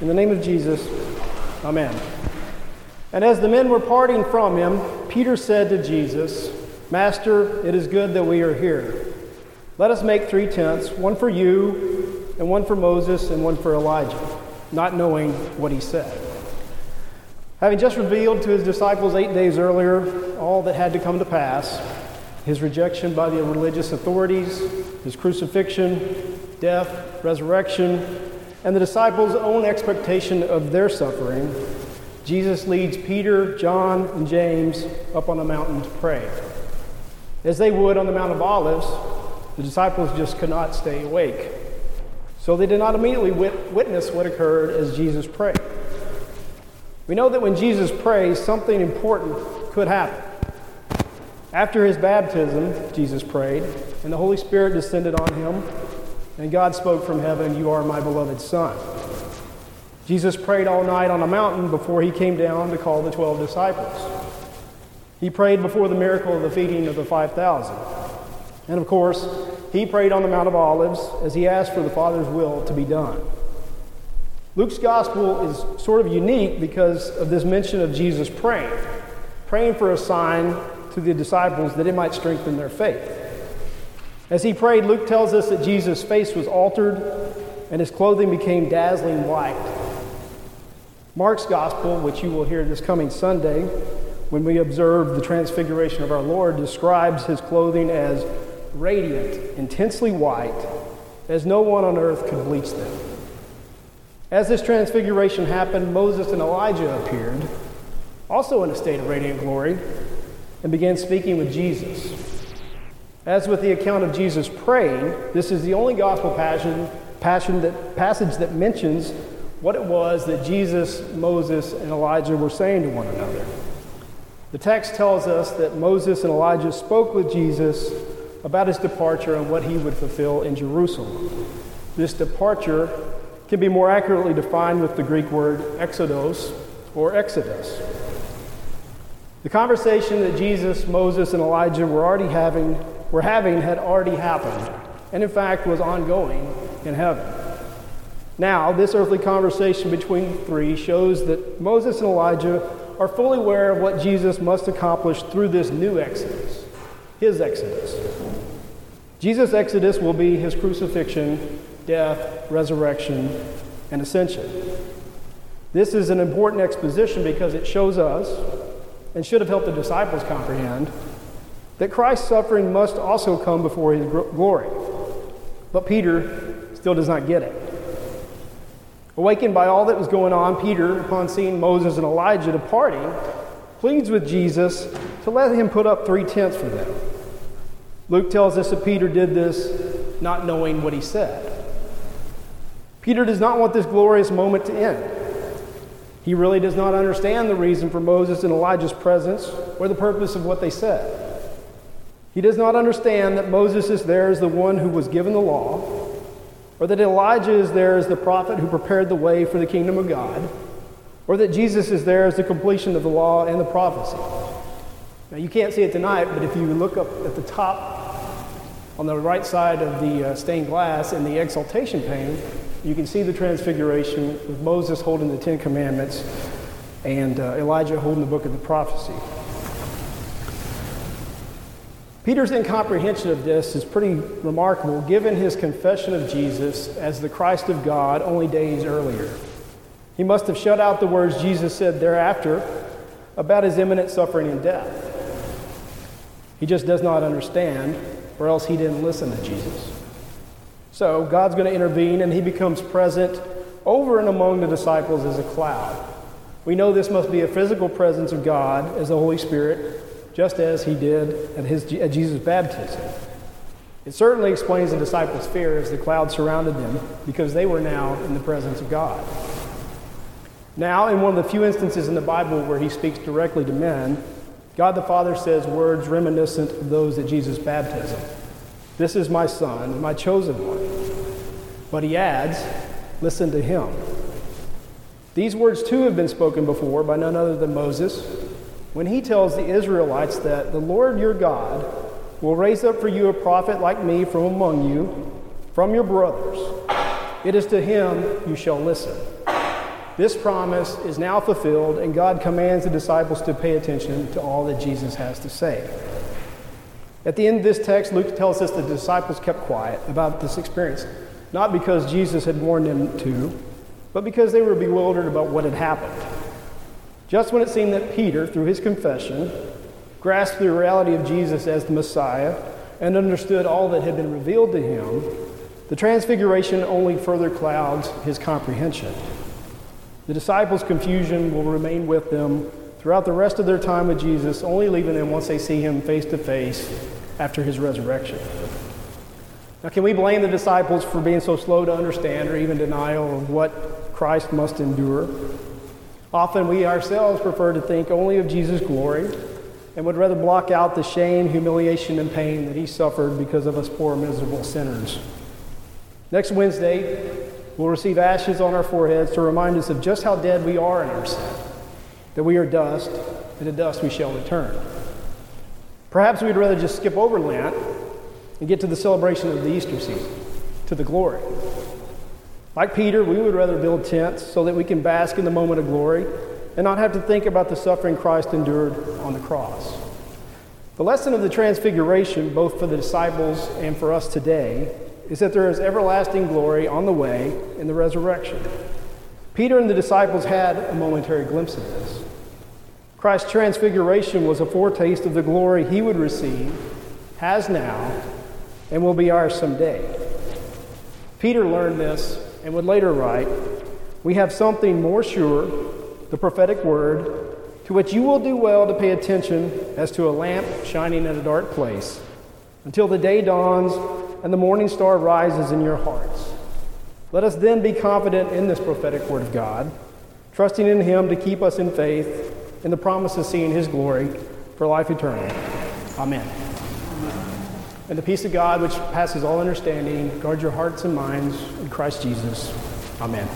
In the name of Jesus, Amen. And as the men were parting from him, Peter said to Jesus, Master, it is good that we are here. Let us make three tents one for you, and one for Moses, and one for Elijah, not knowing what he said. Having just revealed to his disciples eight days earlier all that had to come to pass his rejection by the religious authorities, his crucifixion, death, resurrection, and the disciples' own expectation of their suffering, Jesus leads Peter, John, and James up on a mountain to pray. As they would on the Mount of Olives, the disciples just could not stay awake. So they did not immediately wit- witness what occurred as Jesus prayed. We know that when Jesus prays, something important could happen. After his baptism, Jesus prayed, and the Holy Spirit descended on him, and God spoke from heaven, You are my beloved Son. Jesus prayed all night on a mountain before he came down to call the 12 disciples. He prayed before the miracle of the feeding of the 5,000. And of course, he prayed on the Mount of Olives as he asked for the Father's will to be done. Luke's gospel is sort of unique because of this mention of Jesus praying, praying for a sign to the disciples that it might strengthen their faith. As he prayed, Luke tells us that Jesus' face was altered and his clothing became dazzling white. Mark's gospel, which you will hear this coming Sunday when we observe the transfiguration of our Lord, describes his clothing as radiant, intensely white, as no one on earth could bleach them. As this transfiguration happened, Moses and Elijah appeared, also in a state of radiant glory, and began speaking with Jesus. As with the account of Jesus praying, this is the only gospel passion, passion that, passage that mentions what it was that Jesus, Moses, and Elijah were saying to one another. The text tells us that Moses and Elijah spoke with Jesus about his departure and what he would fulfill in Jerusalem. This departure can be more accurately defined with the Greek word exodos or exodus. The conversation that Jesus, Moses, and Elijah were already having were having had already happened, and in fact was ongoing in heaven. Now, this earthly conversation between the three shows that Moses and Elijah are fully aware of what Jesus must accomplish through this new exodus, his exodus. Jesus' exodus will be his crucifixion, death, resurrection, and ascension. This is an important exposition because it shows us, and should have helped the disciples comprehend, that Christ's suffering must also come before his glory. But Peter still does not get it. Awakened by all that was going on, Peter, upon seeing Moses and Elijah departing, pleads with Jesus to let him put up three tents for them. Luke tells us that Peter did this not knowing what he said. Peter does not want this glorious moment to end. He really does not understand the reason for Moses and Elijah's presence or the purpose of what they said. He does not understand that Moses is there as the one who was given the law, or that Elijah is there as the prophet who prepared the way for the kingdom of God, or that Jesus is there as the completion of the law and the prophecy. Now, you can't see it tonight, but if you look up at the top on the right side of the uh, stained glass in the exaltation pane, you can see the transfiguration with Moses holding the Ten Commandments and uh, Elijah holding the book of the prophecy. Peter's incomprehension of this is pretty remarkable given his confession of Jesus as the Christ of God only days earlier. He must have shut out the words Jesus said thereafter about his imminent suffering and death. He just does not understand, or else he didn't listen to Jesus. So God's going to intervene, and he becomes present over and among the disciples as a cloud. We know this must be a physical presence of God as the Holy Spirit just as he did at, his, at Jesus' baptism. It certainly explains the disciples' fear as the cloud surrounded them because they were now in the presence of God. Now, in one of the few instances in the Bible where he speaks directly to men, God the Father says words reminiscent of those at Jesus' baptism This is my Son, my chosen one. But he adds, Listen to him. These words too have been spoken before by none other than Moses when he tells the Israelites that the Lord your God will raise up for you a prophet like me from among you, from your brothers. It is to him you shall listen. this promise is now fulfilled, and God commands the disciples to pay attention to all that Jesus has to say. At the end of this text, Luke tells us the disciples kept quiet about this experience, not because Jesus had warned them to, but because they were bewildered about what had happened. Just when it seemed that Peter, through his confession, grasped the reality of Jesus as the Messiah and understood all that had been revealed to him, the transfiguration only further clouds his comprehension. The disciples' confusion will remain with them throughout the rest of their time with Jesus, only leaving them once they see him face to face after his resurrection. Now, can we blame the disciples for being so slow to understand or even denial of what Christ must endure? Often we ourselves prefer to think only of Jesus' glory and would rather block out the shame, humiliation, and pain that he suffered because of us poor, miserable sinners. Next Wednesday, we'll receive ashes on our foreheads to remind us of just how dead we are in our sin, that we are dust, and to dust we shall return. Perhaps we'd rather just skip over Lent and get to the celebration of the Easter season, to the glory. Like Peter, we would rather build tents so that we can bask in the moment of glory and not have to think about the suffering Christ endured on the cross. The lesson of the Transfiguration, both for the disciples and for us today, is that there is everlasting glory on the way in the resurrection. Peter and the disciples had a momentary glimpse of this. Christ's transfiguration was a foretaste of the glory he would receive, has now, and will be ours someday. Peter learned this and would later write We have something more sure, the prophetic word, to which you will do well to pay attention as to a lamp shining in a dark place, until the day dawns and the morning star rises in your hearts. Let us then be confident in this prophetic word of God, trusting in Him to keep us in faith in the promise of seeing His glory for life eternal. Amen. And the peace of God, which passes all understanding, guard your hearts and minds in Christ Jesus. Amen.